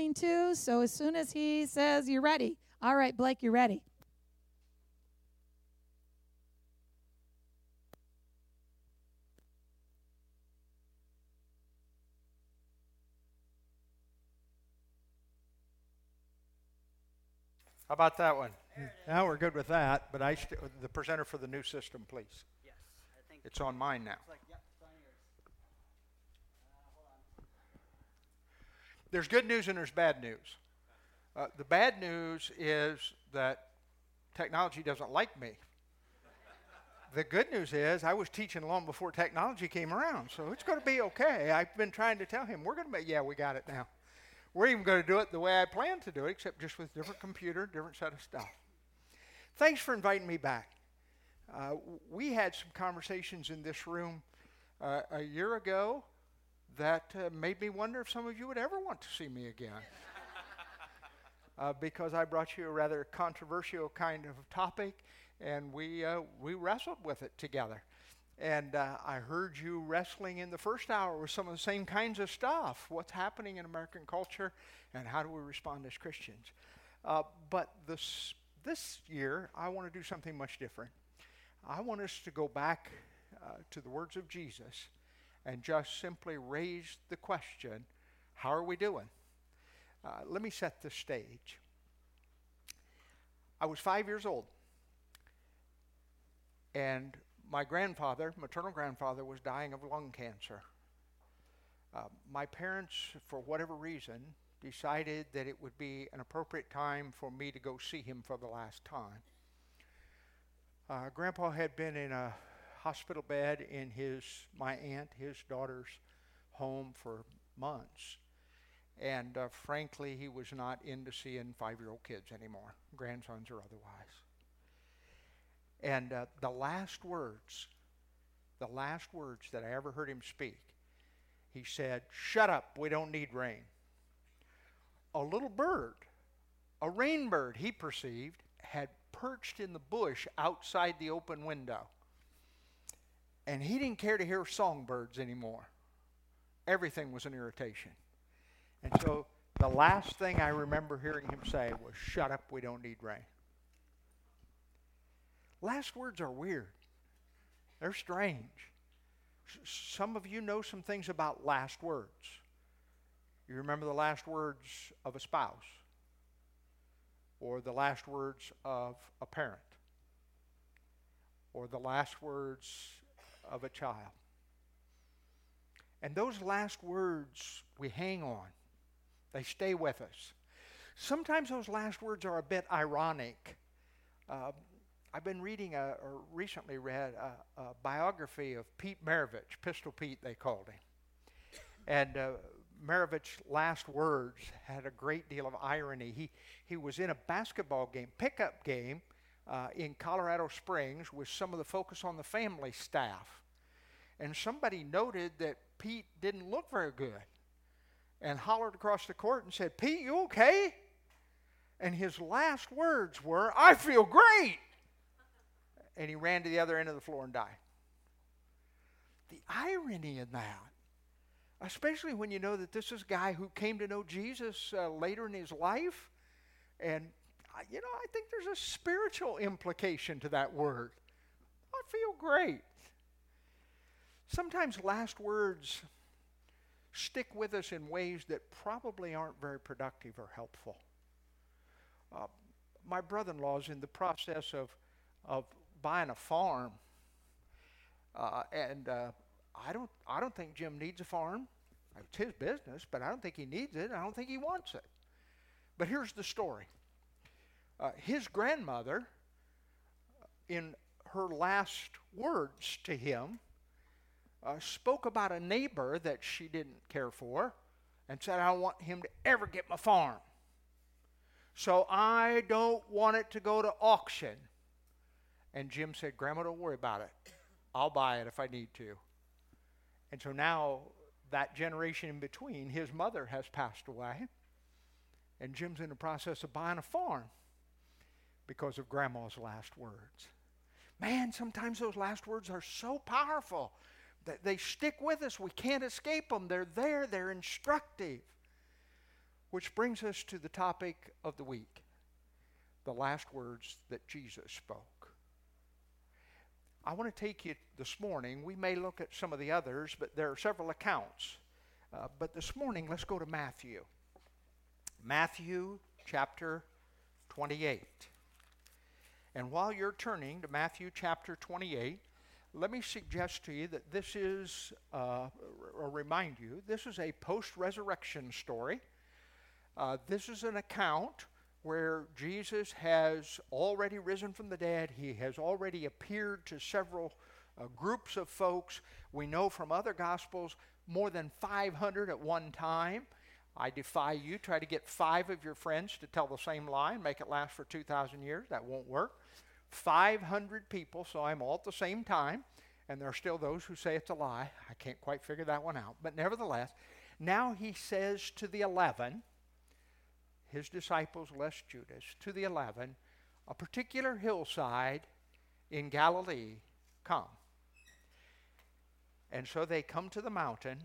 going to. So as soon as he says you're ready, all right, Blake, you're ready. How about that one? Now we're good with that, but I st- the presenter for the new system, please. Yes, I think It's on mine now. it's like, yep, it's on yours. Uh, hold on. There's good news and there's bad news. Uh, the bad news is that technology doesn't like me. The good news is I was teaching long before technology came around, so it's going to be okay. I've been trying to tell him we're going to be yeah, we got it now. We're even going to do it the way I planned to do it, except just with different computer, different set of stuff. Thanks for inviting me back. Uh, we had some conversations in this room uh, a year ago that uh, made me wonder if some of you would ever want to see me again. uh, because I brought you a rather controversial kind of topic, and we, uh, we wrestled with it together. And uh, I heard you wrestling in the first hour with some of the same kinds of stuff. What's happening in American culture, and how do we respond as Christians? Uh, but this, this year, I want to do something much different. I want us to go back uh, to the words of Jesus and just simply raise the question how are we doing? Uh, let me set the stage. I was five years old, and my grandfather, maternal grandfather, was dying of lung cancer. Uh, my parents, for whatever reason, decided that it would be an appropriate time for me to go see him for the last time. Uh, Grandpa had been in a hospital bed in his my aunt, his daughter's home for months, and uh, frankly, he was not into seeing five-year-old kids anymore, grandsons or otherwise. And uh, the last words, the last words that I ever heard him speak, he said, "Shut up, we don't need rain." A little bird, a rain bird, he perceived, had perched in the bush outside the open window. And he didn't care to hear songbirds anymore. Everything was an irritation. And so the last thing I remember hearing him say was, Shut up, we don't need rain. Last words are weird, they're strange. Some of you know some things about last words. You remember the last words of a spouse or the last words of a parent, or the last words of a child. And those last words we hang on, they stay with us. Sometimes those last words are a bit ironic. Uh, I've been reading, a, or recently read, a, a biography of Pete Maravich, Pistol Pete, they called him. And uh, Maravich's last words had a great deal of irony. He, he was in a basketball game, pickup game, uh, in Colorado Springs with some of the Focus on the Family staff. And somebody noted that Pete didn't look very good and hollered across the court and said, Pete, you okay? And his last words were, I feel great. And he ran to the other end of the floor and died. The irony in that especially when you know that this is a guy who came to know Jesus uh, later in his life. And, uh, you know, I think there's a spiritual implication to that word. I feel great. Sometimes last words stick with us in ways that probably aren't very productive or helpful. Uh, my brother in law is in the process of, of buying a farm. Uh, and uh, I don't, I don't think Jim needs a farm. It's his business, but I don't think he needs it. I don't think he wants it. But here's the story. Uh, his grandmother, in her last words to him, uh, spoke about a neighbor that she didn't care for and said, I don't want him to ever get my farm. So I don't want it to go to auction. And Jim said, Grandma, don't worry about it. I'll buy it if I need to. And so now that generation in between, his mother has passed away. And Jim's in the process of buying a farm because of grandma's last words. Man, sometimes those last words are so powerful that they stick with us. We can't escape them. They're there, they're instructive. Which brings us to the topic of the week the last words that Jesus spoke. I want to take you this morning. We may look at some of the others, but there are several accounts. Uh, but this morning, let's go to Matthew. Matthew chapter 28. And while you're turning to Matthew chapter 28, let me suggest to you that this is, uh, or remind you, this is a post resurrection story. Uh, this is an account where Jesus has already risen from the dead. He has already appeared to several uh, groups of folks. We know from other gospels more than 500 at one time. I defy you. Try to get five of your friends to tell the same lie and make it last for 2,000 years. That won't work. 500 people saw him all at the same time, and there are still those who say it's a lie. I can't quite figure that one out. But nevertheless, now he says to the 11, his disciples less Judas, to the 11, a particular hillside in Galilee, come. And so they come to the mountain,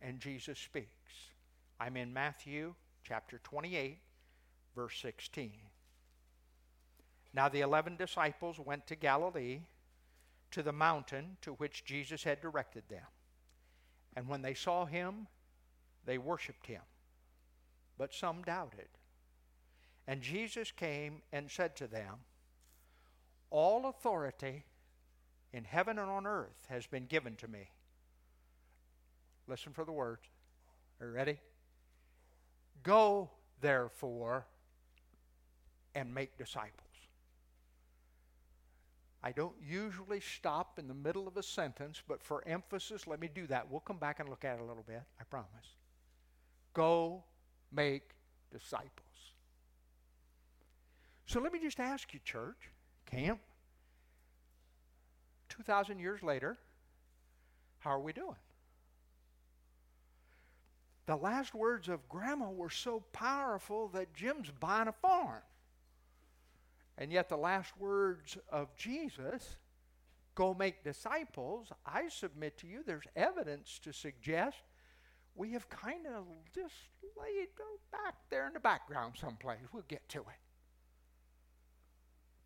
and Jesus speaks. I'm in Matthew chapter 28, verse 16. Now the eleven disciples went to Galilee, to the mountain to which Jesus had directed them. And when they saw him, they worshiped him. But some doubted. And Jesus came and said to them, All authority in heaven and on earth has been given to me. Listen for the words. Are you ready? Go, therefore, and make disciples. I don't usually stop in the middle of a sentence, but for emphasis, let me do that. We'll come back and look at it a little bit, I promise. Go make disciples. So let me just ask you, church, camp, 2,000 years later, how are we doing? The last words of Grandma were so powerful that Jim's buying a farm. And yet, the last words of Jesus, go make disciples, I submit to you, there's evidence to suggest we have kind of just laid back there in the background someplace. We'll get to it.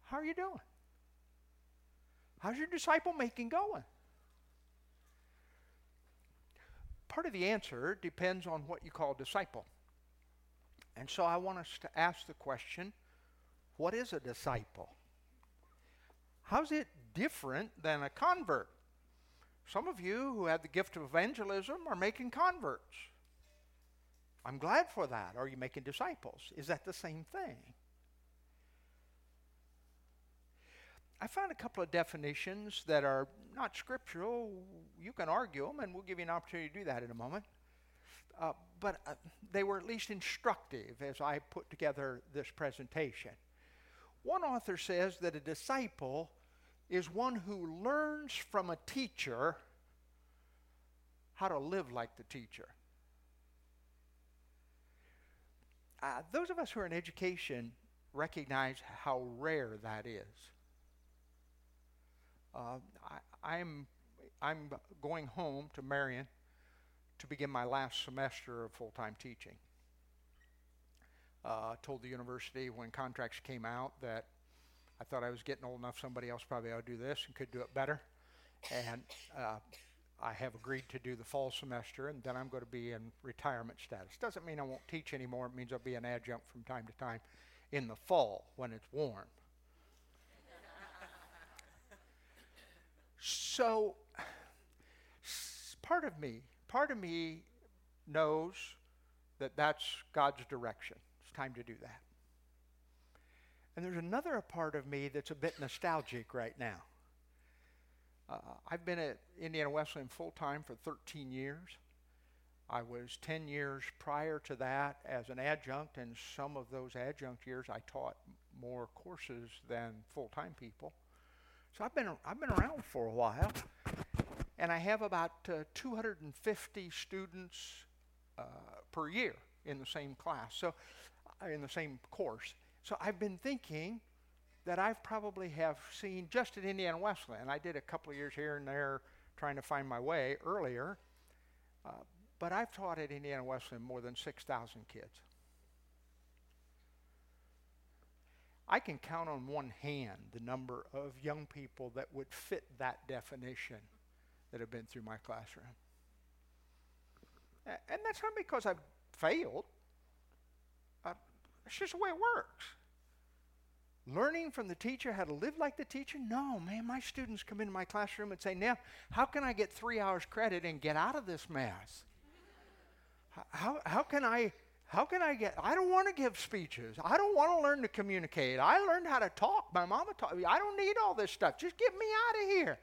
How are you doing? How's your disciple making going? Part of the answer depends on what you call disciple. And so I want us to ask the question what is a disciple? How's it different than a convert? Some of you who have the gift of evangelism are making converts. I'm glad for that. Are you making disciples? Is that the same thing? I found a couple of definitions that are not scriptural. You can argue them, and we'll give you an opportunity to do that in a moment. Uh, but uh, they were at least instructive as I put together this presentation. One author says that a disciple is one who learns from a teacher how to live like the teacher. Uh, those of us who are in education recognize how rare that is. Uh, I, I'm, I'm going home to Marion to begin my last semester of full time teaching uh, told the university when contracts came out that I thought I was getting old enough, somebody else probably ought to do this and could do it better. And uh, I have agreed to do the fall semester, and then I'm going to be in retirement status. Doesn't mean I won't teach anymore. It means I'll be an adjunct from time to time in the fall when it's warm. so, part of me, part of me knows that that's God's direction time to do that. And there's another part of me that's a bit nostalgic right now. Uh, I've been at Indiana Wesleyan full time for 13 years. I was 10 years prior to that as an adjunct, and some of those adjunct years I taught more courses than full time people. So I've been, I've been around for a while, and I have about uh, 250 students uh, per year in the same class. So uh, in the same course. So I've been thinking that I've probably have seen just at Indiana Wesleyan. I did a couple of years here and there trying to find my way earlier. Uh, but I've taught at Indiana Wesleyan more than 6,000 kids. I can count on one hand the number of young people that would fit that definition that have been through my classroom. And that's not because I've failed. It's just the way it works. Learning from the teacher how to live like the teacher? No, man, my students come into my classroom and say, now, how can I get three hours credit and get out of this mess? How, how can I how can I get I don't want to give speeches. I don't want to learn to communicate. I learned how to talk. My mama taught me. I don't need all this stuff. Just get me out of here.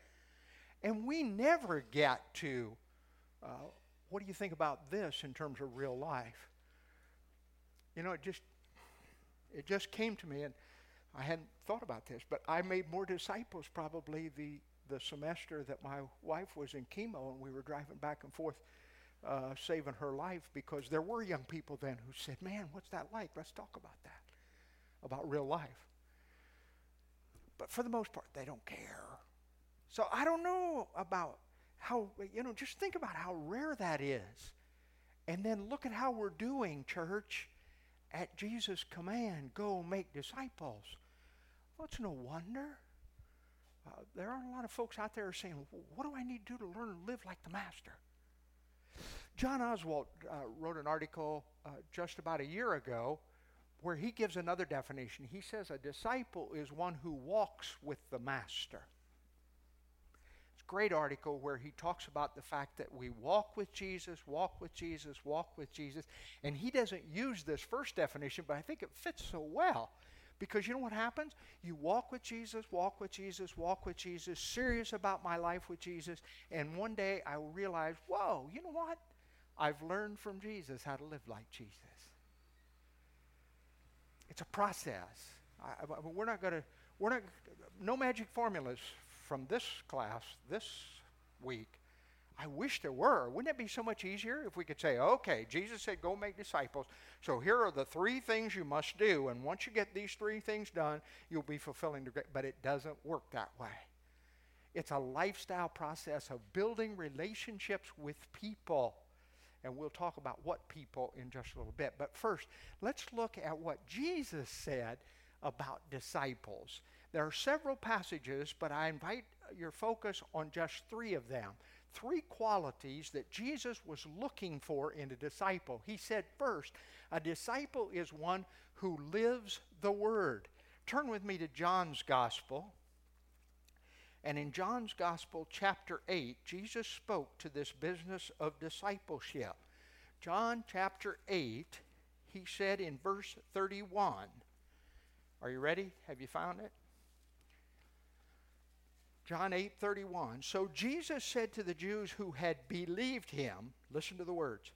And we never get to uh, what do you think about this in terms of real life? You know, it just it just came to me and I hadn't thought about this, but I made more disciples probably the the semester that my wife was in chemo and we were driving back and forth uh, saving her life because there were young people then who said, Man, what's that like? Let's talk about that, about real life. But for the most part, they don't care. So I don't know about how, you know, just think about how rare that is. And then look at how we're doing, church, at Jesus' command go make disciples. Well, it's no wonder. Uh, there are a lot of folks out there saying, What do I need to do to learn to live like the Master? John Oswalt uh, wrote an article uh, just about a year ago where he gives another definition. He says a disciple is one who walks with the master. Great article where he talks about the fact that we walk with Jesus, walk with Jesus, walk with Jesus. And he doesn't use this first definition, but I think it fits so well. Because you know what happens? You walk with Jesus, walk with Jesus, walk with Jesus, serious about my life with Jesus, and one day I will realize, whoa, you know what? I've learned from Jesus how to live like Jesus. It's a process. I, I, we're not going to, we're not, no magic formulas from this class this week. I wish there were. Wouldn't it be so much easier if we could say, okay, Jesus said, go make disciples. So here are the three things you must do. And once you get these three things done, you'll be fulfilling the great. But it doesn't work that way. It's a lifestyle process of building relationships with people and we'll talk about what people in just a little bit. But first, let's look at what Jesus said about disciples. There are several passages, but I invite your focus on just three of them. Three qualities that Jesus was looking for in a disciple. He said, first, a disciple is one who lives the word. Turn with me to John's Gospel. And in John's Gospel, chapter 8, Jesus spoke to this business of discipleship. John chapter 8, he said in verse 31, Are you ready? Have you found it? John 8 31. So Jesus said to the Jews who had believed him, listen to the words,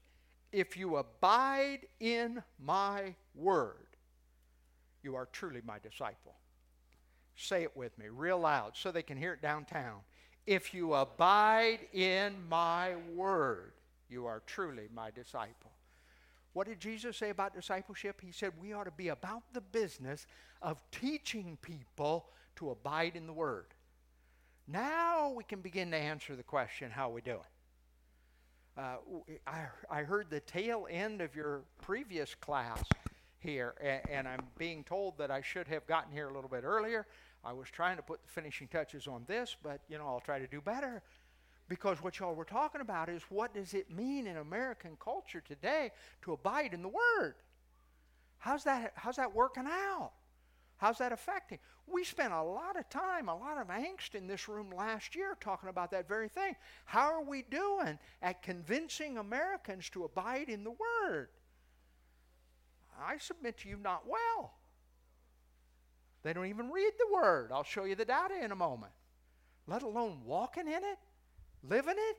if you abide in my word, you are truly my disciple. Say it with me, real loud, so they can hear it downtown. If you abide in my word, you are truly my disciple. What did Jesus say about discipleship? He said we ought to be about the business of teaching people to abide in the word. Now we can begin to answer the question how we doing? Uh, I, I heard the tail end of your previous class here, and, and I'm being told that I should have gotten here a little bit earlier. I was trying to put the finishing touches on this, but you know, I'll try to do better. Because what y'all were talking about is what does it mean in American culture today to abide in the Word? How's that, how's that working out? How's that affecting? We spent a lot of time, a lot of angst in this room last year talking about that very thing. How are we doing at convincing Americans to abide in the Word? I submit to you, not well. They don't even read the word. I'll show you the data in a moment. Let alone walking in it, living it.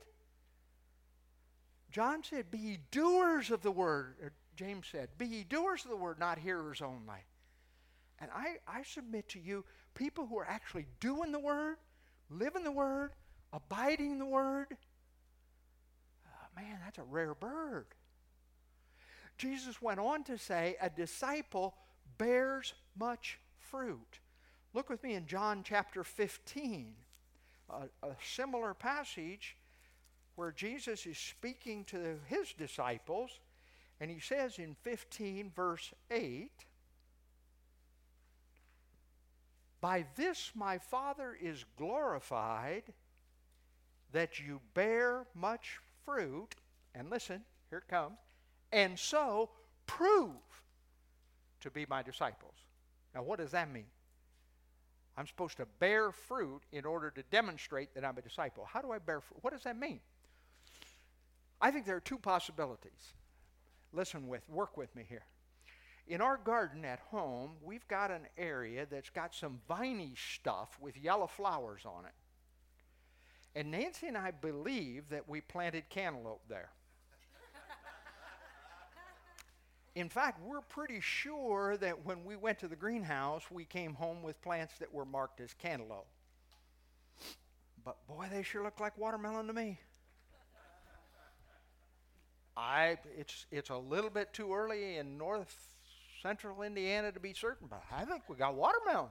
John said, Be ye doers of the word. James said, Be ye doers of the word, not hearers only. And I, I submit to you, people who are actually doing the word, living the word, abiding the word, oh, man, that's a rare bird. Jesus went on to say, A disciple bears much fruit. Look with me in John chapter 15, a, a similar passage where Jesus is speaking to his disciples, and he says in 15, verse 8, By this my Father is glorified, that you bear much fruit. And listen, here it comes. And so prove to be my disciples. Now, what does that mean? I'm supposed to bear fruit in order to demonstrate that I'm a disciple. How do I bear fruit? What does that mean? I think there are two possibilities. Listen with, work with me here. In our garden at home, we've got an area that's got some viney stuff with yellow flowers on it. And Nancy and I believe that we planted cantaloupe there. In fact, we're pretty sure that when we went to the greenhouse, we came home with plants that were marked as cantaloupe. But boy, they sure look like watermelon to me. I it's it's a little bit too early in north central Indiana to be certain, but I think we got watermelon.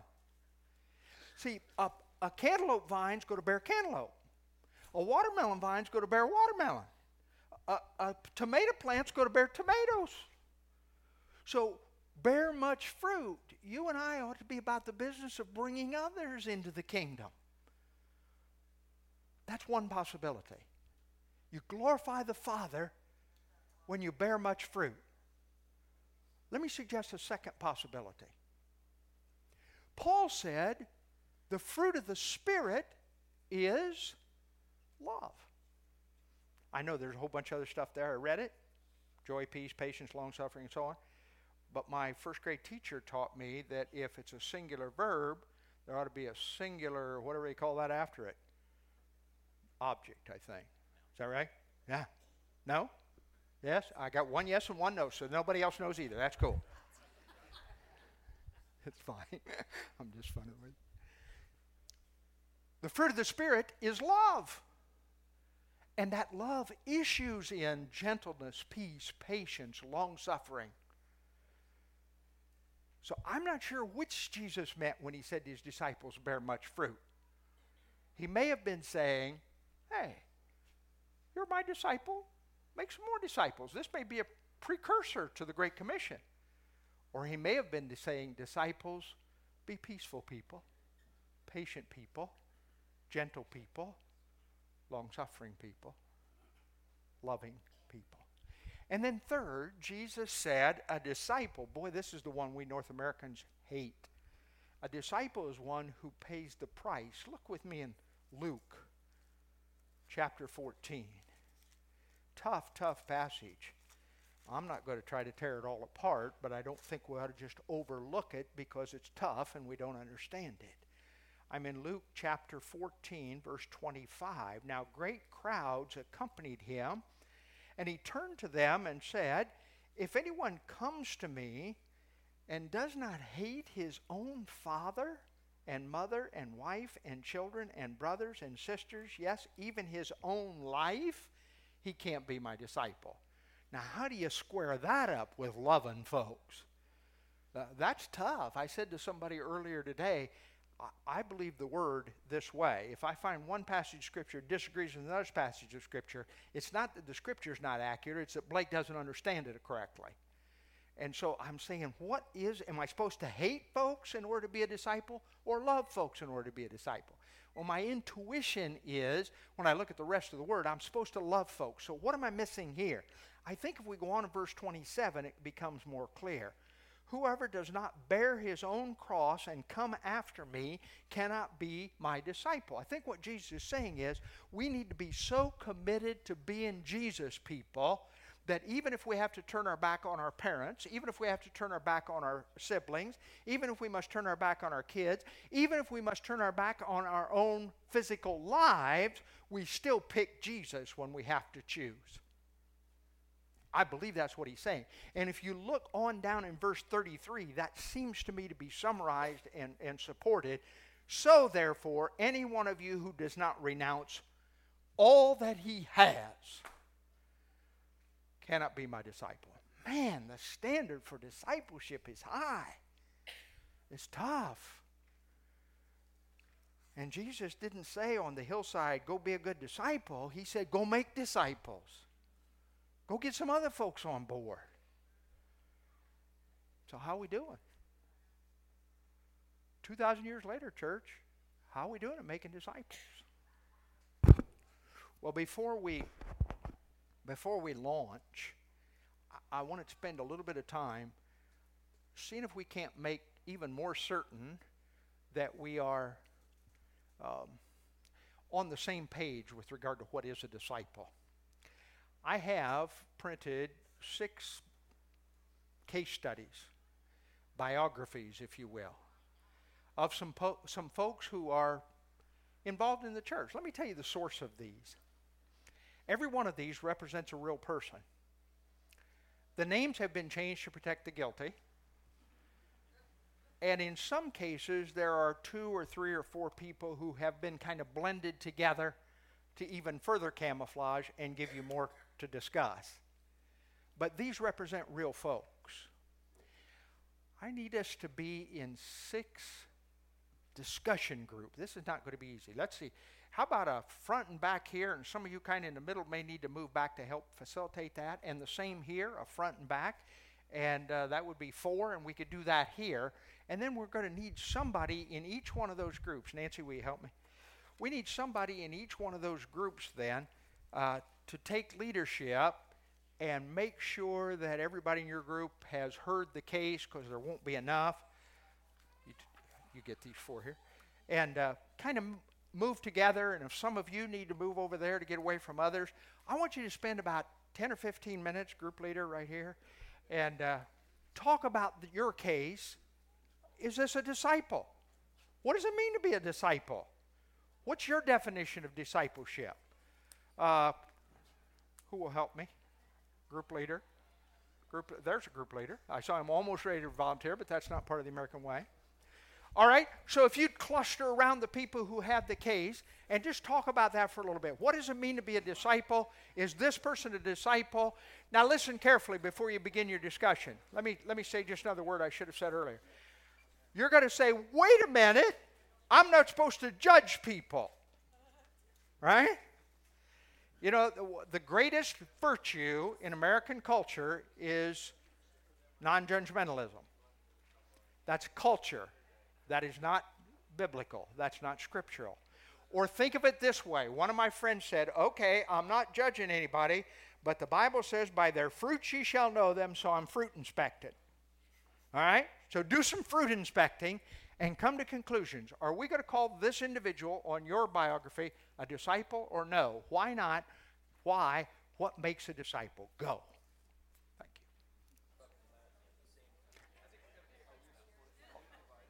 See, a, a cantaloupe vines go to bear cantaloupe. A watermelon vines go to bear watermelon. A, a tomato plants go to bear tomatoes. So bear much fruit. You and I ought to be about the business of bringing others into the kingdom. That's one possibility. You glorify the Father when you bear much fruit. Let me suggest a second possibility. Paul said the fruit of the Spirit is love. I know there's a whole bunch of other stuff there. I read it joy, peace, patience, long suffering, and so on. But my first grade teacher taught me that if it's a singular verb, there ought to be a singular, whatever they call that after it, object, I think. Is that right? Yeah. No? Yes? I got one yes and one no, so nobody else knows either. That's cool. it's fine. I'm just funny with The fruit of the Spirit is love. And that love issues in gentleness, peace, patience, long suffering. So I'm not sure which Jesus meant when he said his disciples bear much fruit. He may have been saying, Hey, you're my disciple. Make some more disciples. This may be a precursor to the Great Commission. Or he may have been saying, Disciples, be peaceful people, patient people, gentle people, long suffering people, loving people. And then, third, Jesus said, a disciple, boy, this is the one we North Americans hate. A disciple is one who pays the price. Look with me in Luke chapter 14. Tough, tough passage. I'm not going to try to tear it all apart, but I don't think we ought to just overlook it because it's tough and we don't understand it. I'm in Luke chapter 14, verse 25. Now, great crowds accompanied him and he turned to them and said, If anyone comes to me and does not hate his own father and mother and wife and children and brothers and sisters, yes, even his own life, he can't be my disciple. Now, how do you square that up with loving folks? Uh, that's tough. I said to somebody earlier today, I believe the word this way. If I find one passage of Scripture disagrees with another passage of Scripture, it's not that the Scripture is not accurate, it's that Blake doesn't understand it correctly. And so I'm saying, what is, am I supposed to hate folks in order to be a disciple or love folks in order to be a disciple? Well, my intuition is, when I look at the rest of the word, I'm supposed to love folks. So what am I missing here? I think if we go on to verse 27, it becomes more clear. Whoever does not bear his own cross and come after me cannot be my disciple. I think what Jesus is saying is we need to be so committed to being Jesus people that even if we have to turn our back on our parents, even if we have to turn our back on our siblings, even if we must turn our back on our kids, even if we must turn our back on our own physical lives, we still pick Jesus when we have to choose. I believe that's what he's saying. And if you look on down in verse 33, that seems to me to be summarized and, and supported. So, therefore, any one of you who does not renounce all that he has cannot be my disciple. Man, the standard for discipleship is high, it's tough. And Jesus didn't say on the hillside, go be a good disciple. He said, go make disciples. Go get some other folks on board. So how are we doing? 2,000 years later, church, how are we doing at making disciples? Well, before we before we launch, I, want to spend a little bit of time seeing if we can't make even more certain that we are um, on the same page with regard to what is a disciple. I have printed six case studies, biographies, if you will, of some, po- some folks who are involved in the church. Let me tell you the source of these. Every one of these represents a real person. The names have been changed to protect the guilty. And in some cases, there are two or three or four people who have been kind of blended together to even further camouflage and give you more to discuss. But these represent real folks. I need us to be in six discussion group. This is not going to be easy. Let's see. How about a front and back here? And some of you kind of in the middle may need to move back to help facilitate that. And the same here, a front and back. And uh, that would be four, and we could do that here. And then we're going to need somebody in each one of those groups. Nancy, will you help me? We need somebody in each one of those groups then uh, to take leadership and make sure that everybody in your group has heard the case because there won't be enough. You, t- you, get these four here. And uh, kind of move together. And if some of you need to move over there to get away from others, I want you to spend about 10 or 15 minutes, group leader right here, and uh, talk about the, your case. Is this a disciple? What does it mean to be a disciple? What's your definition of discipleship? Uh, who will help me? Group leader. Group, there's a group leader. I saw him almost ready to volunteer, but that's not part of the American way. All right, so if you'd cluster around the people who have the case and just talk about that for a little bit. What does it mean to be a disciple? Is this person a disciple? Now listen carefully before you begin your discussion. Let me let me say just another word I should have said earlier. You're going to say, "Wait a minute. I'm not supposed to judge people." Right? You know, the, the greatest virtue in American culture is non judgmentalism. That's culture. That is not biblical. That's not scriptural. Or think of it this way one of my friends said, Okay, I'm not judging anybody, but the Bible says, By their fruits ye shall know them, so I'm fruit inspected. All right? So do some fruit inspecting and come to conclusions. Are we going to call this individual on your biography a disciple or no? Why not? Why? What makes a disciple? Go. Thank you.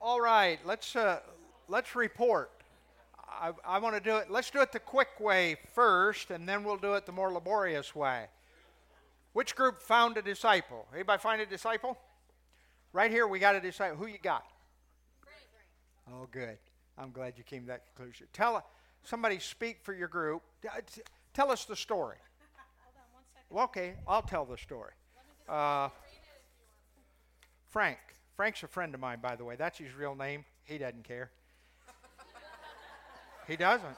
All right, let's uh, let's report. I, I want to do it. Let's do it the quick way first, and then we'll do it the more laborious way. Which group found a disciple? Anybody find a disciple? Right here, we got a disciple. Who you got? Oh, good. I'm glad you came to that conclusion. Tell somebody speak for your group. Tell us the story. Well, okay, I'll tell the story. Uh, Frank. Frank's a friend of mine, by the way. That's his real name. He doesn't care. he doesn't.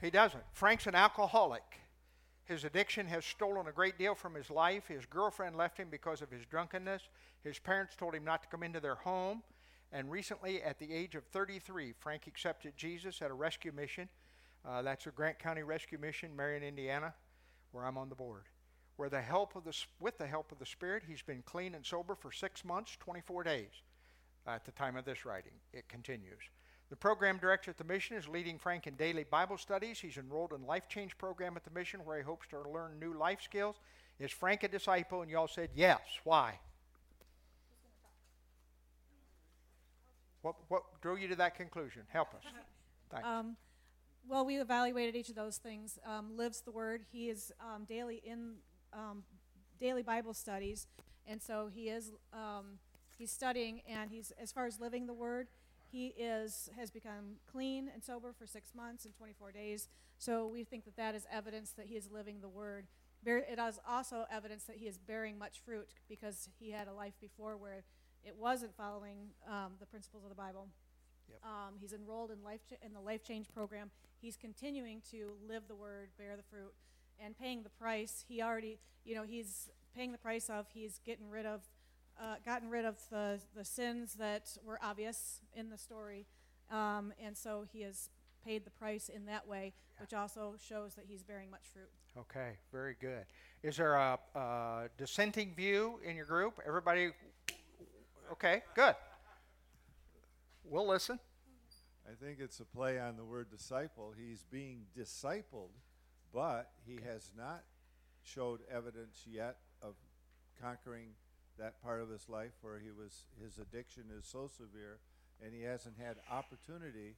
He doesn't. Frank's an alcoholic. His addiction has stolen a great deal from his life. His girlfriend left him because of his drunkenness. His parents told him not to come into their home. And recently, at the age of 33, Frank accepted Jesus at a rescue mission. Uh, that's a Grant County Rescue Mission, Marion, Indiana, where I'm on the board. Where the help of the, with the help of the Spirit, he's been clean and sober for six months, 24 days at the time of this writing. It continues. The program director at the mission is leading Frank in daily Bible studies. He's enrolled in Life Change program at the mission where he hopes to learn new life skills. Is Frank a disciple? And y'all said yes. Why? What, what drew you to that conclusion? Help us. Thanks. Um, well, we evaluated each of those things. Um, lives the word. He is um, daily in um, daily Bible studies, and so he is um, he's studying, and he's as far as living the word, he is has become clean and sober for six months and 24 days. So we think that that is evidence that he is living the word. It is also evidence that he is bearing much fruit because he had a life before where it wasn't following um, the principles of the Bible. Yep. Um, he's enrolled in life ch- in the life change program. He's continuing to live the word, bear the fruit, and paying the price. He already, you know, he's paying the price of he's getting rid of uh, gotten rid of the, the sins that were obvious in the story. Um, and so he has paid the price in that way, which also shows that he's bearing much fruit. Okay, very good. Is there a, a dissenting view in your group? Everybody? Okay, good. We'll listen. I think it's a play on the word disciple. He's being discipled, but he has not showed evidence yet of conquering that part of his life where he was his addiction is so severe and he hasn't had opportunity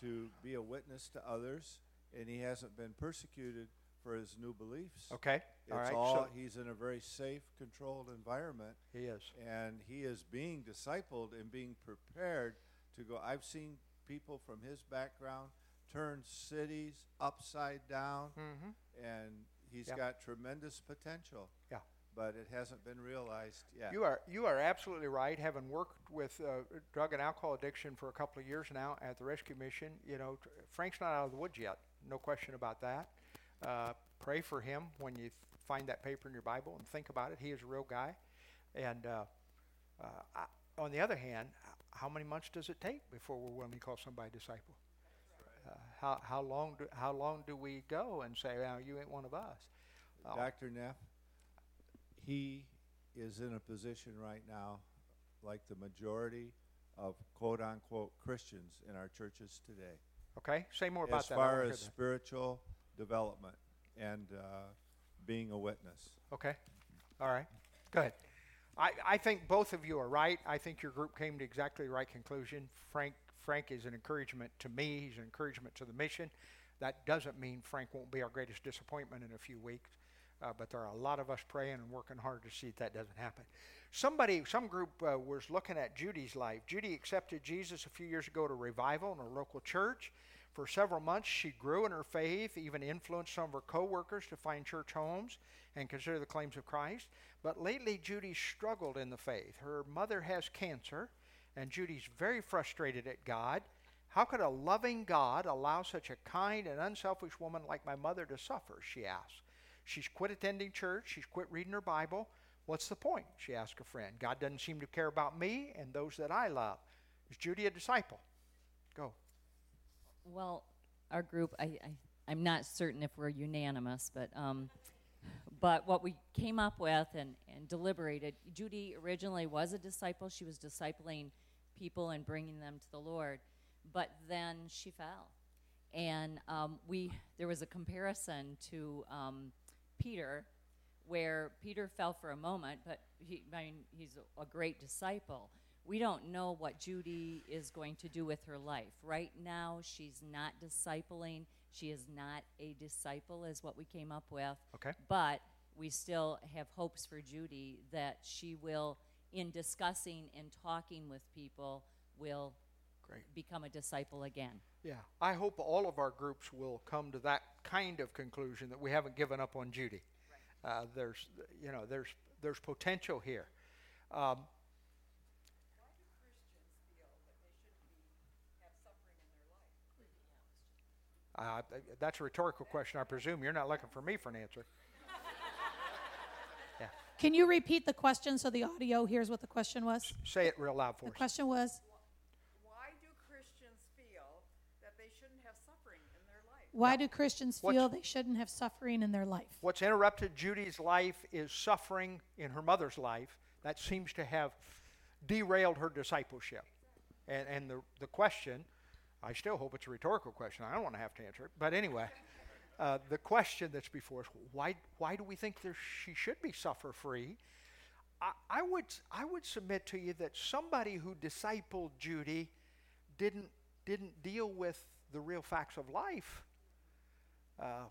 to be a witness to others and he hasn't been persecuted for his new beliefs. Okay, It's all right. all so he's in a very safe, controlled environment he is. and he is being discipled and being prepared to go. I've seen people from his background turn cities upside down, Mm-hmm. and he's Yeah. got tremendous potential. Yeah. But it hasn't been realized yet. You are you are absolutely right. Having worked with uh, drug and alcohol addiction for a couple of years now at the rescue mission, you know tr- Frank's not out of the woods yet. No question about that. Uh, pray for him when you find that paper in your Bible and think about it. He is a real guy. And uh, uh, I, on the other hand, how many months does it take before we're willing to call somebody a disciple? How how long do how long do we go and say, "Well, you ain't one of us"? Uh, Dr. Neff, he is in a position right now, like the majority of quote unquote Christians in our churches today. okay, say more about as that. I far as spiritual development and uh, being a witness. Okay. All right. Good. I, I think both of you are right. I think your group came to exactly the right conclusion. Frank Frank is an encouragement to me. He's an encouragement to the mission. That doesn't mean Frank won't be our greatest disappointment in a few weeks. Uh, but there are a lot of us praying and working hard to see that that doesn't happen. Somebody, some group uh, was looking at Judy's life. Judy accepted Jesus a few years ago to revival in her local church. For several months, she grew in her faith, even influenced some of her coworkers to find church homes and consider the claims of Christ. But lately, Judy struggled in the faith. Her mother has cancer, and Judy's very frustrated at God. How could a loving God allow such a kind and unselfish woman like my mother to suffer? She asks. She's quit attending church. She's quit reading her Bible. What's the point? She asked a friend. God doesn't seem to care about me and those that I love. Is Judy a disciple? Go. Well, our group, I, I, I'm not certain if we're unanimous, but, um, but what we came up with and, and deliberated, Judy originally was a disciple. She was discipling people and bringing them to the Lord, but then she fell. And um, we, there was a comparison to um, Peter, where Peter fell for a moment, but he, I mean, he's a, a great disciple. We don't know what Judy is going to do with her life. Right now, she's not discipling. She is not a disciple, is what we came up with. Okay. But we still have hopes for Judy that she will, in discussing and talking with people, will Great. become a disciple again. Yeah, I hope all of our groups will come to that kind of conclusion that we haven't given up on Judy. Uh, there's, you know, there's there's potential here. Um, uh, that's a rhetorical question. I presume you're not looking for me for an answer. Can you repeat the question so the audio hears what the question was? Say it real loud for me. The us. question was, Why do Christians feel that they shouldn't have suffering in their life? why do Christians What's- feel they shouldn't have suffering in their life? What's interrupted Judy's life is suffering in her mother's life that seems to have derailed her discipleship. And, and the, the question, I still hope it's a rhetorical question. I don't want to have to answer it. But anyway, uh, the question that's before us why, why do we think there, she should be suffer free? I, I, would, I would submit to you that somebody who discipled Judy didn't, didn't deal with the real facts of life. Um,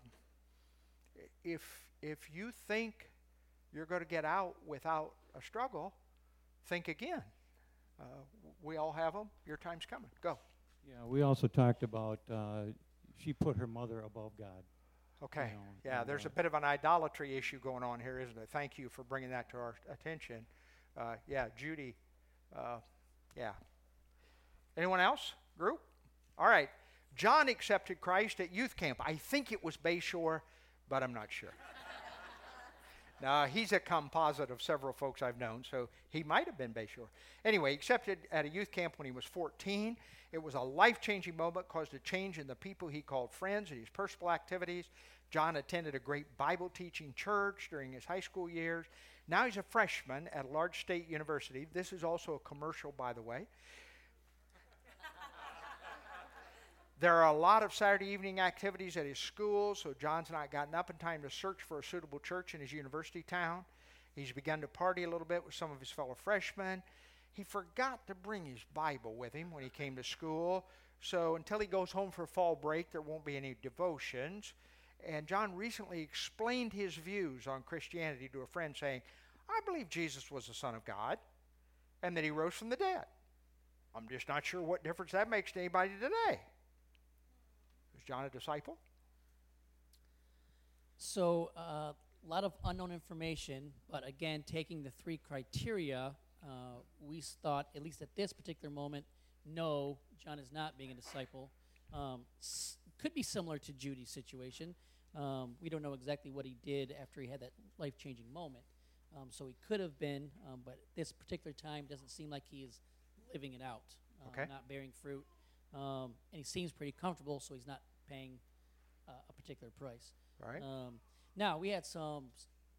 if if you think you're going to get out without a struggle, think again. Uh, we all have them. Your time's coming. Go. Yeah, we also talked about uh, she put her mother above God. Okay. know, yeah, there's uh, a bit of an idolatry issue going on here, isn't it? Thank you for bringing that to our attention. Uh, yeah, Judy. Uh, yeah. Anyone else? Group? All right. John accepted Christ at youth camp. I think it was Bayshore, but I'm not sure. No, he's a composite of several folks I've known, so he might have been Bayshore. Anyway, accepted at a youth camp when he was 14. It was a life changing moment, caused a change in the people he called friends and his personal activities. John attended a great Bible teaching church during his high school years. Now he's a freshman at a large state university. This is also a commercial, by the way. There are a lot of Saturday evening activities at his school, so John's not gotten up in time to search for a suitable church in his university town. He's begun to party a little bit with some of his fellow freshmen. He forgot to bring his Bible with him when he came to school, so until he goes home for fall break, there won't be any devotions. And John recently explained his views on Christianity to a friend, saying, I believe Jesus was the Son of God and that he rose from the dead. I'm just not sure what difference that makes to anybody today. John a disciple? So uh, a lot of unknown information, but again, taking the three criteria, uh, we thought, at least at this particular moment, no, John is not being a disciple. Um, s- could be similar to Judy's situation. Um, we don't know exactly what he did after he had that life-changing moment. Um, so he could have been, um, but this particular time, doesn't seem like he is living it out, uh, Okay. not bearing fruit, um, and he seems pretty comfortable, so he's not paying uh, a particular price. Right. Um, now we had some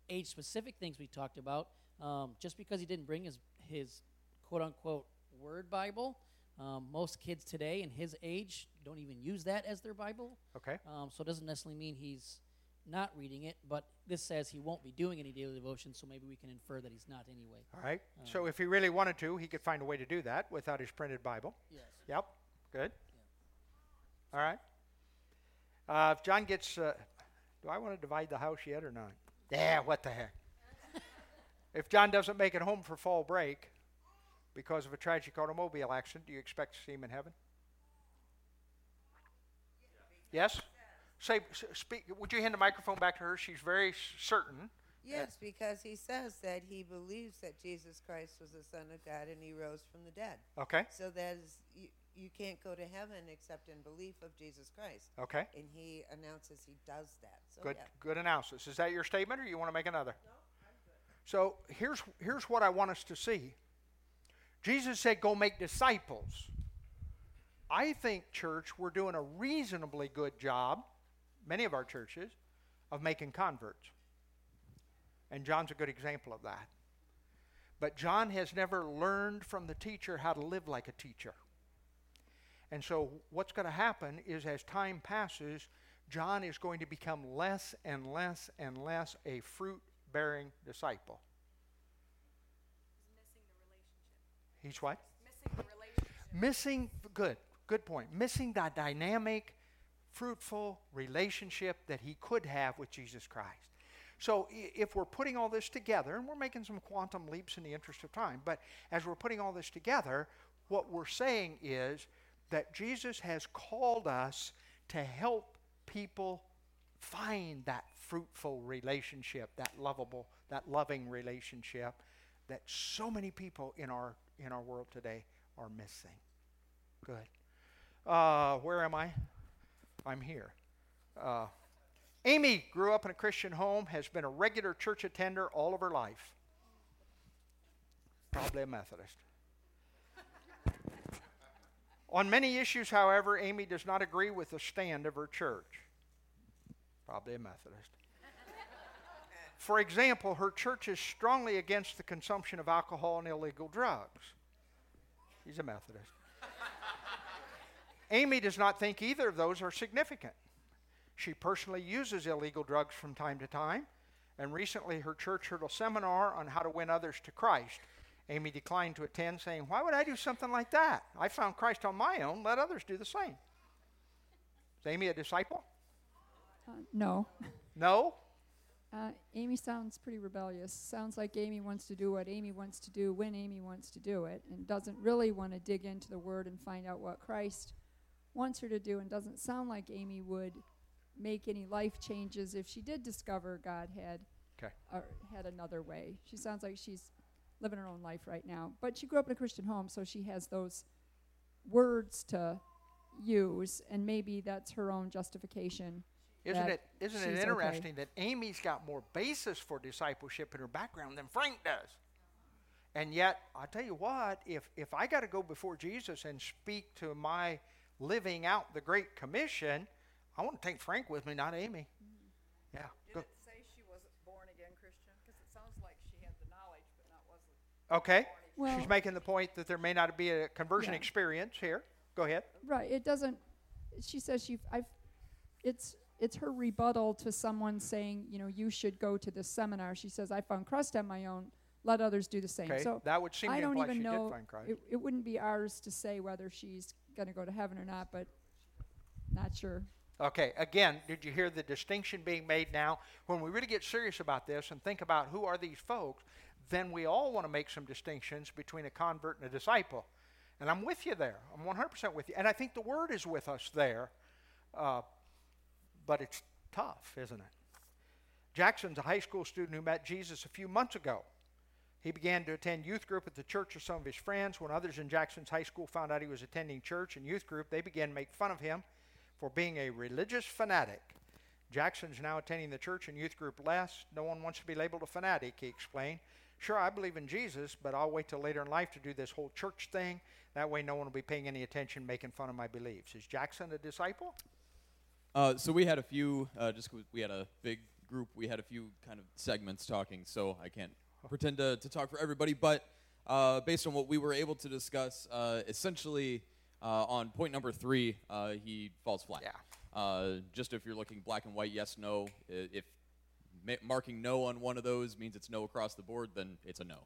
age specific things we talked about. Um, just because he didn't bring his his quote unquote word Bible, um, most kids today in his age don't even use that as their Bible. Okay. Um, so it doesn't necessarily mean he's not reading it, but this says he won't be doing any daily devotion, so maybe we can infer that he's not anyway. All right. So if he really wanted to, he could find a way to do that without his printed Bible. Yes. Yep. Good. All right. Uh, if John gets, uh, do I want to divide the house yet or not? Yeah, what the heck. if John doesn't make it home for fall break because of a tragic automobile accident, do you expect to see him in heaven? Yes? Say, speak. Would you hand the microphone back to her? She's very certain. Yes, because he says that he believes that Jesus Christ was the Son of God and he rose from the dead. Okay. So that is, you, can't go to heaven except in belief of Jesus Christ. Okay. And he announces he does that. So Good, yeah. good analysis. Is that your statement, or you want to make another? No, I'm good. So here's here's what I want us to see. Jesus said, "Go make disciples." I think, church, we're doing a reasonably good job, many of our churches, of making converts. And John's a good example of that. But John has never learned from the teacher how to live like a teacher. And so, what's going to happen is as time passes, John is going to become less and less and less a fruit bearing disciple. He's what? Missing the relationship. Missing, good, good point. Missing that dynamic, fruitful relationship that he could have with Jesus Christ. So, if we're putting all this together, and we're making some quantum leaps in the interest of time, but as we're putting all this together, what we're saying is that Jesus has called us to help people find that fruitful relationship, that lovable, that loving relationship that so many people in our in our world today are missing. Good. Uh, where am I? I'm here. Uh, Amy grew up in a Christian home, has been a regular church attender all of her life. Probably a Methodist. On many issues, however, Amy does not agree with the stand of her church. Probably a Methodist. For example, her church is strongly against the consumption of alcohol and illegal drugs. She's a Methodist. Amy does not think either of those are significant. She personally uses illegal drugs from time to time, and recently her church heard a seminar on how to win others to Christ. Amy declined to attend, saying, Why would I do something like that? I found Christ on my own, let others do the same. Is Amy a disciple? Uh, no. No? Uh, Amy sounds pretty rebellious. Sounds like Amy wants to do what Amy wants to do when Amy wants to do it and doesn't really want to dig into the Word and find out what Christ wants her to do and doesn't sound like Amy would make any life changes if she did discover God had Okay. or had another way. She sounds like she's living her own life right now. But she grew up in a Christian home, so she has those words to use, and maybe that's her own justification Isn't it isn't it okay. interesting that Amy's got more basis for discipleship in her background than Frank does? And yet, I'll tell you what, if if I got to go before Jesus and speak to my living out the Great Commission, I want to take Frank with me, not Amy. Yeah. Did Go. it say she was born again Christian? Because it sounds like she had the knowledge, but not wasn't. Okay. Well- She's making the point that there may not be a conversion Yeah. experience here. Go ahead. Right. It doesn't. She says she. I've. It's it's her rebuttal to someone saying, you know, you should go to this seminar. She says, I found Christ on my own. Let others do the same. Okay. So that would seem I to don't even she know. did find Christ. It, it wouldn't be ours to say whether she's going to go to heaven or not, but not sure. Okay, again, did you hear the distinction being made now? When we really get serious about this and think about who are these folks, then we all want to make some distinctions between a convert and a disciple. And I'm with you there. I'm 100% with you. And I think the word is with us there. Uh, but it's tough, isn't it? Jackson's a high school student who met Jesus a few months ago. He began to attend youth group at the church of some of his friends. When others in Jackson's high school found out he was attending church and youth group, they began to make fun of him for being a religious fanatic. Jackson's now attending the church and youth group less. No one wants to be labeled a fanatic, he explained. Sure, I believe in Jesus, but I'll wait till later in life to do this whole church thing. That way, no one will be paying any attention, making fun of my beliefs. Is Jackson a disciple? Uh, so we had a few, uh, just we had a big group. We had a few kind of segments talking, so I can't pretend to, to talk for everybody. But uh, based on what we were able to discuss, uh, essentially uh, on point number three, uh, he falls flat. Yeah. Uh, just if you're looking black and white, yes, no. If ma- marking no on one of those means it's no across the board, then it's a no.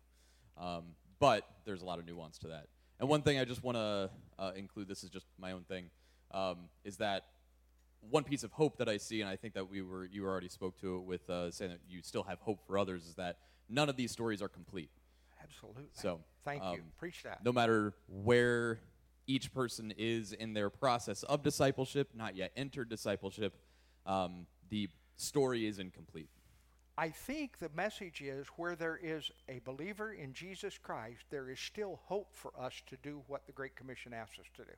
Um, but there's a lot of nuance to that. And one thing I just want to uh, include, this is just my own thing, um, is that one piece of hope that I see, and I think that we were you already spoke to it with uh, saying that you still have hope for others, is that none of these stories are complete. Absolutely. So Thank you. um, Preach that. No matter where each person is in their process of discipleship, not yet entered discipleship, um, the story is incomplete. I think the message is where there is a believer in Jesus Christ, there is still hope for us to do what the Great Commission asks us to do.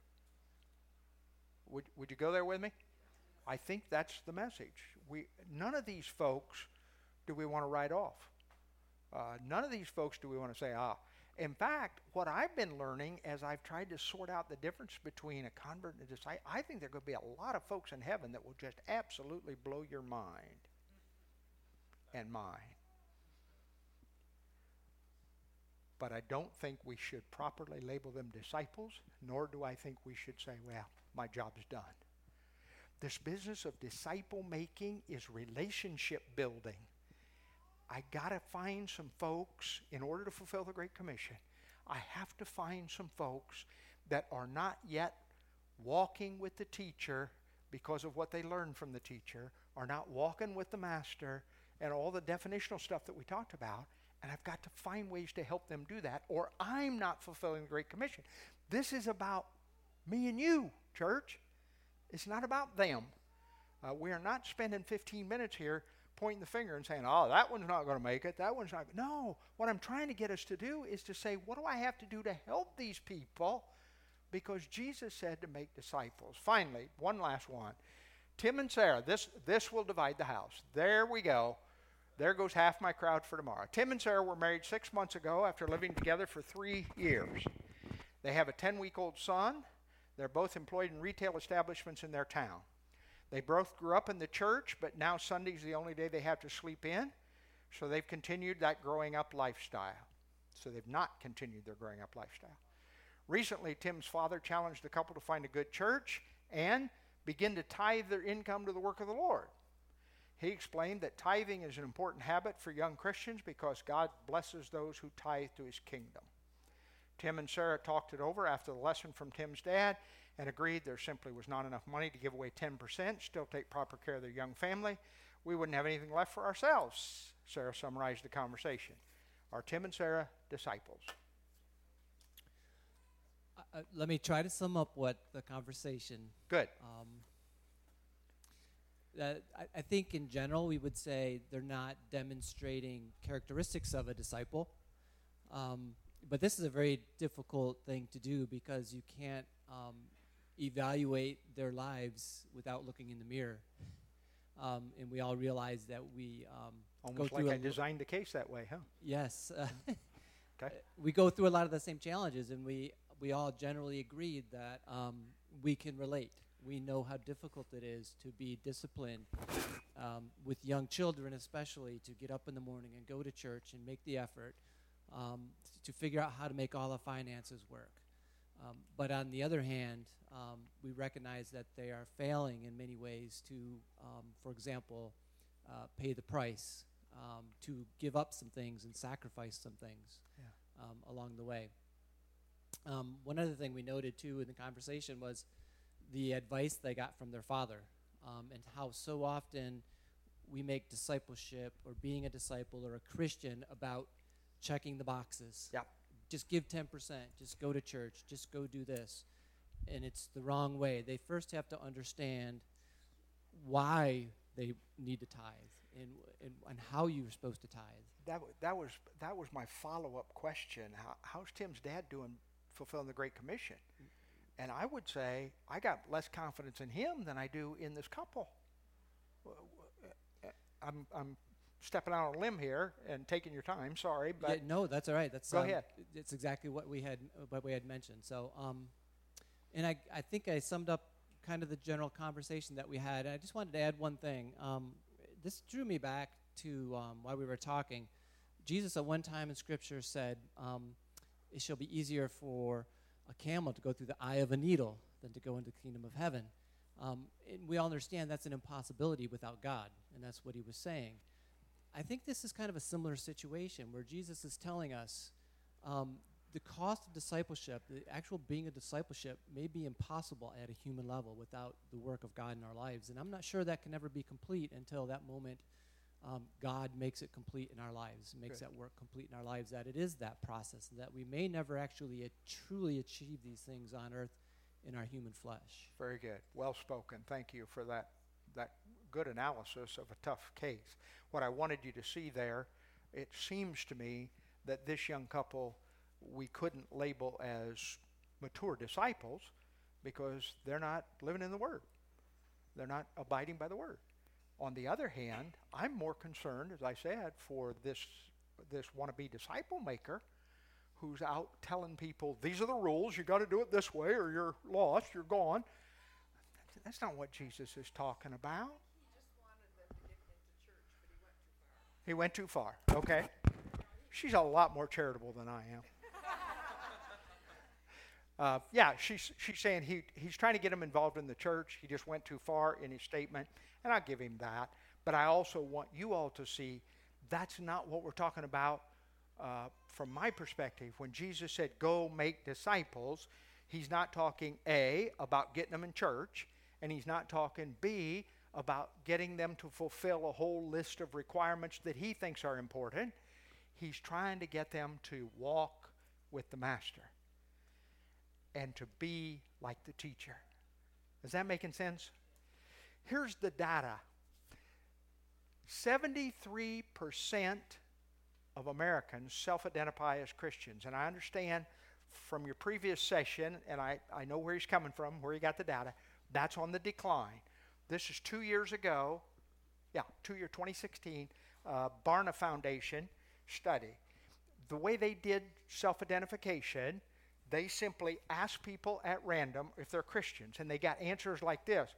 Would, would you go there with me? I think that's the message. We, none of these folks do we want to write off. Uh, none of these folks do we want to say, ah. In fact, what I've been learning as I've tried to sort out the difference between a convert and a disciple, I think there are going to be a lot of folks in heaven that will just absolutely blow your mind and mine. But I don't think we should properly label them disciples, nor do I think we should say, well, my job's done. This business of disciple making is relationship building. I got to find some folks in order to fulfill the Great Commission. I have to find some folks that are not yet walking with the teacher because of what they learned from the teacher, are not walking with the master, and all the definitional stuff that we talked about. And I've got to find ways to help them do that, or I'm not fulfilling the Great Commission. This is about me and you, church. It's not about them. Uh, we are not spending 15 minutes here pointing the finger and saying, oh, that one's not going to make it. That one's not. No, what I'm trying to get us to do is to say, what do I have to do to help these people? Because Jesus said to make disciples. Finally, one last one. Tim and Sarah, this, this will divide the house. There we go. There goes half my crowd for tomorrow. Tim and Sarah were married six months ago after living together for three years. They have a 10 week old son. They're both employed in retail establishments in their town. They both grew up in the church, but now Sunday's the only day they have to sleep in. So they've continued that growing up lifestyle. So they've not continued their growing up lifestyle. Recently, Tim's father challenged the couple to find a good church and begin to tithe their income to the work of the Lord. He explained that tithing is an important habit for young Christians because God blesses those who tithe to his kingdom. Tim and Sarah talked it over after the lesson from Tim's dad and agreed there simply was not enough money to give away 10%, still take proper care of their young family. We wouldn't have anything left for ourselves, Sarah summarized the conversation. Are Tim and Sarah disciples? Uh, let me try to sum up what the conversation. Good. Um, I, I think in general we would say they're not demonstrating characteristics of a disciple. Um, but this is a very difficult thing to do because you can't um, evaluate their lives without looking in the mirror. um, and we all realize that we um, go Almost like I designed the case that way, huh? Yes. uh, Okay. we go through a lot of the same challenges, and we we all generally agreed that um, we can relate. We know how difficult it is to be disciplined um, with young children, especially to get up in the morning and go to church and make the effort um, to figure out how to make all the finances work. Um, but on the other hand, um, we recognize that they are failing in many ways to, um, for example, uh, pay the price, um, to give up some things and sacrifice some things Yeah. um, along the way. Um, one other thing we noted too in the conversation was the advice they got from their father, um, and how so often we make discipleship or being a disciple or a Christian about checking the boxes. Yep. Just give 10%, just go to church, just go do this. And it's the wrong way. They first have to understand why they need to tithe and, and, and how you're supposed to tithe. That, that was that was my follow up question. How, how's Tim's dad doing fulfilling the Great Commission? And I would say I got less confidence in him than I do in this couple. I'm I'm stepping out on a limb here and taking your time. Sorry, but yeah, no, that's all right. That's Go um, ahead. It's exactly what we had what we had mentioned. So, um, and I I think I summed up kind of the general conversation that we had. And I just wanted to add one thing. Um, this drew me back to um, while we were talking. Jesus at one time in Scripture said, um, "It shall be easier for a camel to go through the eye of a needle than to go into the kingdom of heaven." Um, and we all understand that's an impossibility without God, and that's what he was saying. I think this is kind of a similar situation where Jesus is telling us um, the cost of discipleship, the actual being a discipleship, may be impossible at a human level without the work of God in our lives. And I'm not sure that can ever be complete until that moment um, God makes it complete in our lives, makes Good. that work complete in our lives, that it is that process, that we may never actually uh, truly achieve these things on earth in our human flesh. Very good. Well spoken. Thank you for that that good analysis of a tough case. What I wanted you to see there, it seems to me that this young couple we couldn't label as mature disciples because they're not living in the word. They're not abiding by the word. On the other hand, I'm more concerned, as I said, for this this wannabe disciple maker who's out telling people these are the rules, you got to do it this way or you're lost, you're gone. That's not what Jesus is talking about. He went too far. Okay. She's a lot more charitable than I am. Uh, yeah, she's she's saying he he's trying to get him involved in the church. He just went too far in his statement, and I'll give him that. But I also want you all to see that's not what we're talking about uh, from my perspective. When Jesus said, "Go make disciples," he's not talking a about getting them in church, and he's not talking b about getting them to fulfill a whole list of requirements that he thinks are important. He's trying to get them to walk with the master and to be like the teacher. Is that making sense? Here's the data 73% of Americans self identify as Christians. And I understand from your previous session, and I, I know where he's coming from, where he got the data, that's on the decline. This is two years ago, yeah, two year 2016, uh, Barna Foundation study. The way they did self identification, they simply asked people at random if they're Christians, and they got answers like this.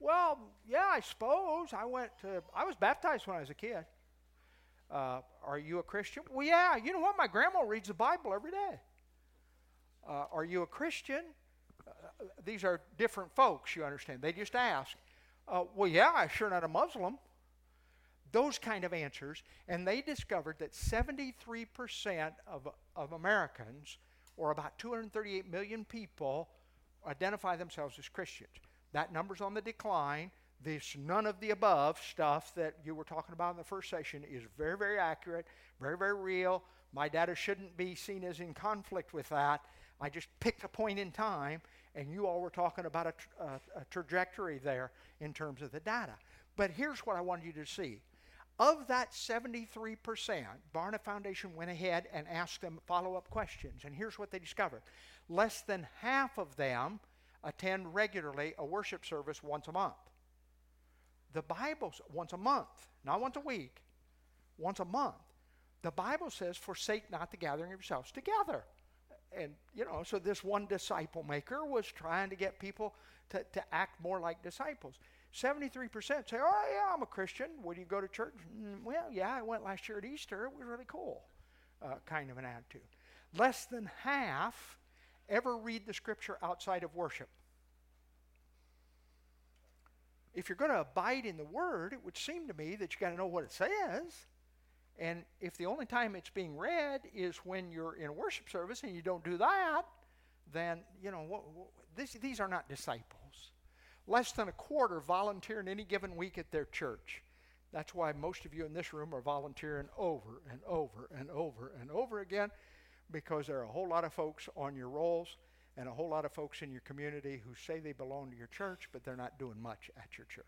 Well, yeah, I suppose I went to. I was baptized when I was a kid. Uh, are you a Christian? Well, yeah. You know what? My grandma reads the Bible every day. Uh, are you a Christian? Uh, these are different folks. You understand? They just ask. Uh, well, yeah, I'm sure not a Muslim. Those kind of answers, and they discovered that 73% of of Americans or about 238 million people identify themselves as Christians. That number's on the decline. This none of the above stuff that you were talking about in the first session is very, very accurate, very, very real. My data shouldn't be seen as in conflict with that. I just picked a point in time, and you all were talking about a, tr- a, a trajectory there in terms of the data. But here's what I wanted you to see. Of that 73%, Barna Foundation went ahead and asked them follow up questions. And here's what they discovered less than half of them attend regularly a worship service once a month. the Bible's once a month, not once a week, once a month. The Bible says, forsake not the gathering of yourselves together. And, you know, so this one disciple maker was trying to get people to, to act more like disciples. 73% say, oh, yeah, I'm a Christian. Would you go to church? Mm, well, yeah, I went last year at Easter. It was really cool, uh, kind of an attitude. Less than half ever read the scripture outside of worship. If you're going to abide in the Word, it would seem to me that you got to know what it says. And if the only time it's being read is when you're in a worship service and you don't do that, then, you know, what, what, this, these are not disciples. Less than a quarter volunteer in any given week at their church. That's why most of you in this room are volunteering over and over and over and over again because there are a whole lot of folks on your rolls and a whole lot of folks in your community who say they belong to your church, but they're not doing much at your church.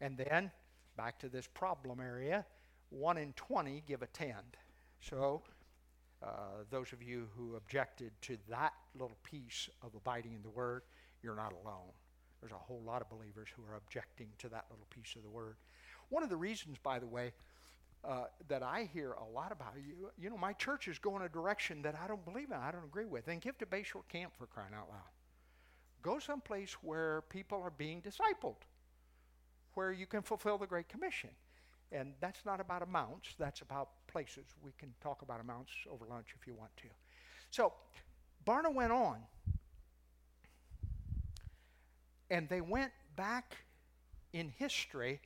And then, back to this problem area, 1 in 20 give a 10. So, uh, those of you who objected to that little piece of abiding in the Word, you're not alone. There's a whole lot of believers who are objecting to that little piece of the Word. One of the reasons, by the way, uh, that I hear a lot about. You, you know, my church is going a direction that I don't believe in, I don't agree with. And give to Bayshore Camp for crying out loud. Go someplace where people are being discipled, where you can fulfill the Great Commission. And that's not about amounts, that's about places. We can talk about amounts over lunch if you want to. So, Barna went on, and they went back in history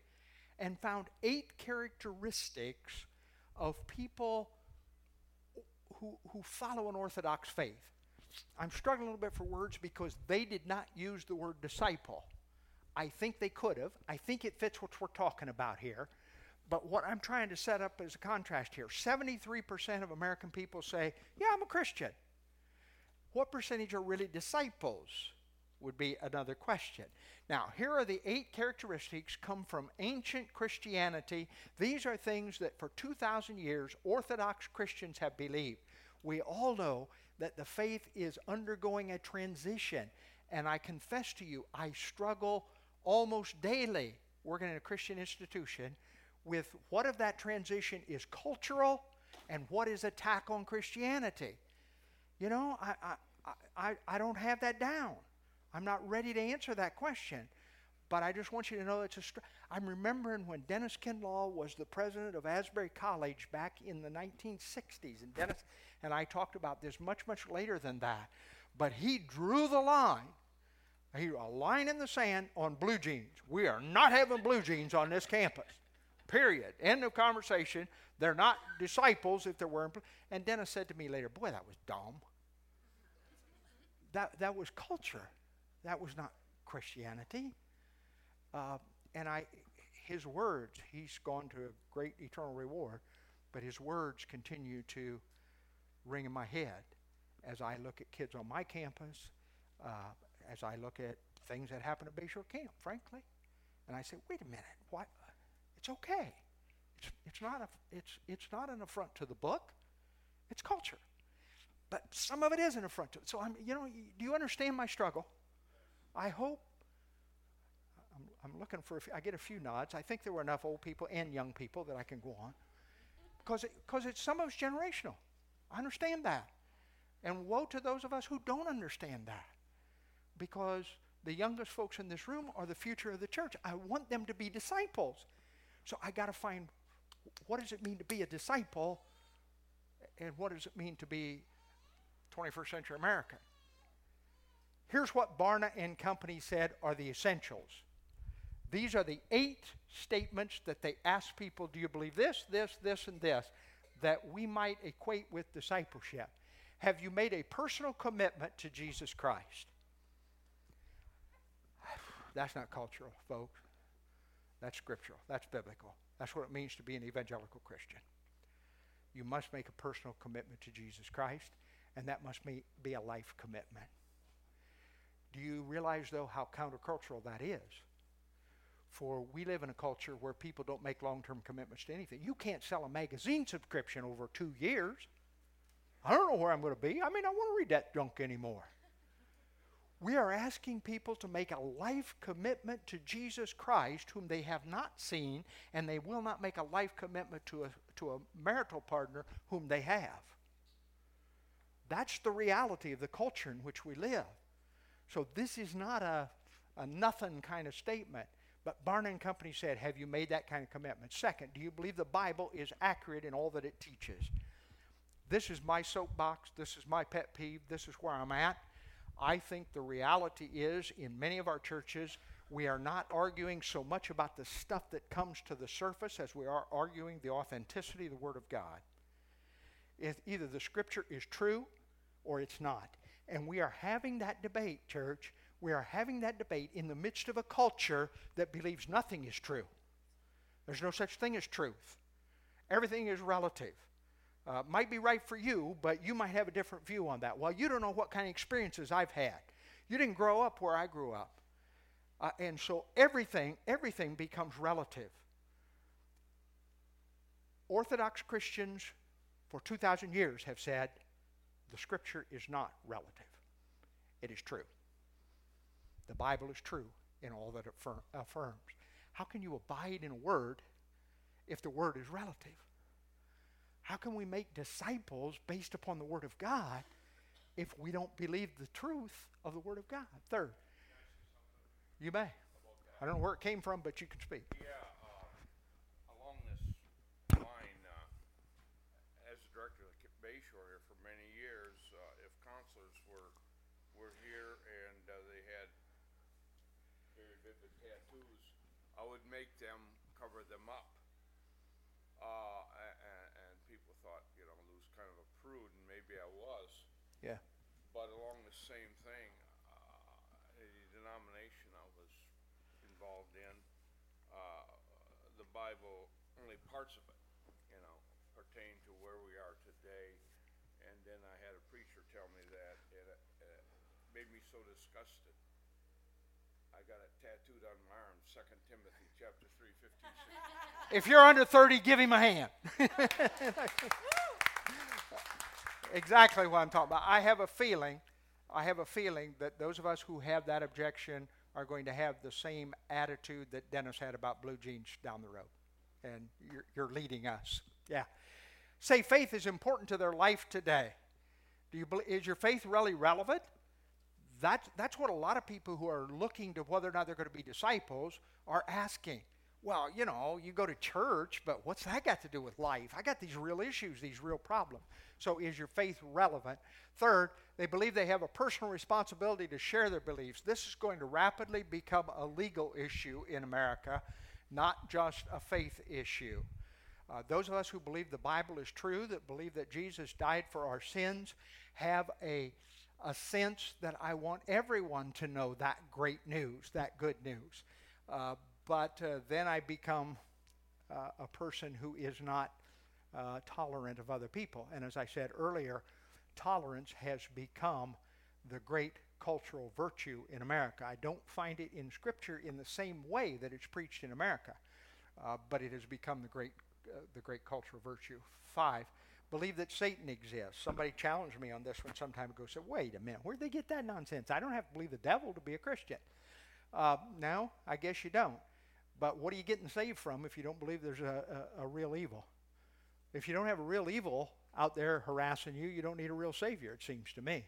and found eight characteristics of people who, who follow an Orthodox faith. I'm struggling a little bit for words because they did not use the word disciple. I think they could have. I think it fits what we're talking about here. But what I'm trying to set up as a contrast here 73% of American people say, Yeah, I'm a Christian. What percentage are really disciples? Would be another question. Now, here are the eight characteristics come from ancient Christianity. These are things that for 2,000 years Orthodox Christians have believed. We all know that the faith is undergoing a transition. And I confess to you, I struggle almost daily working in a Christian institution with what of that transition is cultural and what is attack on Christianity. You know, I, I, I, I don't have that down. I'm not ready to answer that question. But I just want you to know it's a. Str- I'm remembering when Dennis Kinlaw was the president of Asbury College back in the 1960s, and Dennis and I talked about this much, much later than that. But he drew the line, he, a line in the sand on blue jeans. We are not having blue jeans on this campus. Period. End of conversation. They're not disciples if they're wearing. And Dennis said to me later, "Boy, that was dumb. That that was culture." That was not Christianity. Uh, and I, his words, he's gone to a great eternal reward, but his words continue to ring in my head as I look at kids on my campus, uh, as I look at things that happen at Bayshore Camp, frankly. And I say, wait a minute, what? It's okay. It's, it's, not a, it's, it's not an affront to the book. It's culture. But some of it is an affront to it. So, I'm, you know, do you understand my struggle? I hope, I'm, I'm looking for, I get a few nods. I think there were enough old people and young people that I can go on. Because it, cause it's some of it's generational. I understand that. And woe to those of us who don't understand that. Because the youngest folks in this room are the future of the church. I want them to be disciples. So I got to find what does it mean to be a disciple and what does it mean to be 21st century American? Here's what Barna and Company said are the essentials. These are the eight statements that they ask people do you believe this, this, this, and this that we might equate with discipleship? Have you made a personal commitment to Jesus Christ? That's not cultural, folks. That's scriptural. That's biblical. That's what it means to be an evangelical Christian. You must make a personal commitment to Jesus Christ, and that must be a life commitment. Do you realize, though, how countercultural that is? For we live in a culture where people don't make long term commitments to anything. You can't sell a magazine subscription over two years. I don't know where I'm going to be. I mean, I want to read that junk anymore. We are asking people to make a life commitment to Jesus Christ, whom they have not seen, and they will not make a life commitment to a, to a marital partner whom they have. That's the reality of the culture in which we live. So this is not a, a nothing kind of statement. But Barna and Company said, Have you made that kind of commitment? Second, do you believe the Bible is accurate in all that it teaches? This is my soapbox. This is my pet peeve. This is where I'm at. I think the reality is, in many of our churches, we are not arguing so much about the stuff that comes to the surface as we are arguing the authenticity of the Word of God. If either the Scripture is true or it's not. And we are having that debate, church. We are having that debate in the midst of a culture that believes nothing is true. There's no such thing as truth. Everything is relative. Uh, might be right for you, but you might have a different view on that. Well, you don't know what kind of experiences I've had. You didn't grow up where I grew up. Uh, and so everything, everything becomes relative. Orthodox Christians for 2,000 years have said the Scripture is not relative, it is true. The Bible is true in all that it affirms. How can you abide in a word if the word is relative? How can we make disciples based upon the Word of God if we don't believe the truth of the Word of God? Third, you may. I don't know where it came from, but you can speak. Yeah, uh, along this line, uh, as the director of the Bayshore here for many years, uh, if counselors were were here and uh, they had very vivid tattoos, I would make them cover them up. Uh, and, and people thought, you know, was kind of a prude, and maybe I was. Yeah. But along the same thing, uh, a denomination I was involved in, uh, the Bible, only parts of it, you know, pertain to where we are today. And then I had a preacher tell me that, and it, it made me so disgusted. Got it tattooed on my arm, 2 Timothy chapter 3, 15, 16. If you're under 30, give him a hand. exactly what I'm talking about. I have a feeling, I have a feeling that those of us who have that objection are going to have the same attitude that Dennis had about blue jeans down the road. And you're, you're leading us. Yeah. Say faith is important to their life today. Do you believe, is your faith really relevant? That, that's what a lot of people who are looking to whether or not they're going to be disciples are asking. Well, you know, you go to church, but what's that got to do with life? I got these real issues, these real problems. So, is your faith relevant? Third, they believe they have a personal responsibility to share their beliefs. This is going to rapidly become a legal issue in America, not just a faith issue. Uh, those of us who believe the Bible is true, that believe that Jesus died for our sins, have a, a sense that I want everyone to know that great news, that good news. Uh, but uh, then I become uh, a person who is not uh, tolerant of other people. And as I said earlier, tolerance has become the great cultural virtue in America. I don't find it in Scripture in the same way that it's preached in America, uh, but it has become the great, uh, the great cultural virtue. Five, believe that Satan exists. Somebody challenged me on this one some time ago. Said, "Wait a minute, where'd they get that nonsense? I don't have to believe the devil to be a Christian." Uh, no, I guess you don't. But what are you getting saved from if you don't believe there's a, a, a real evil? If you don't have a real evil out there harassing you, you don't need a real Savior, it seems to me.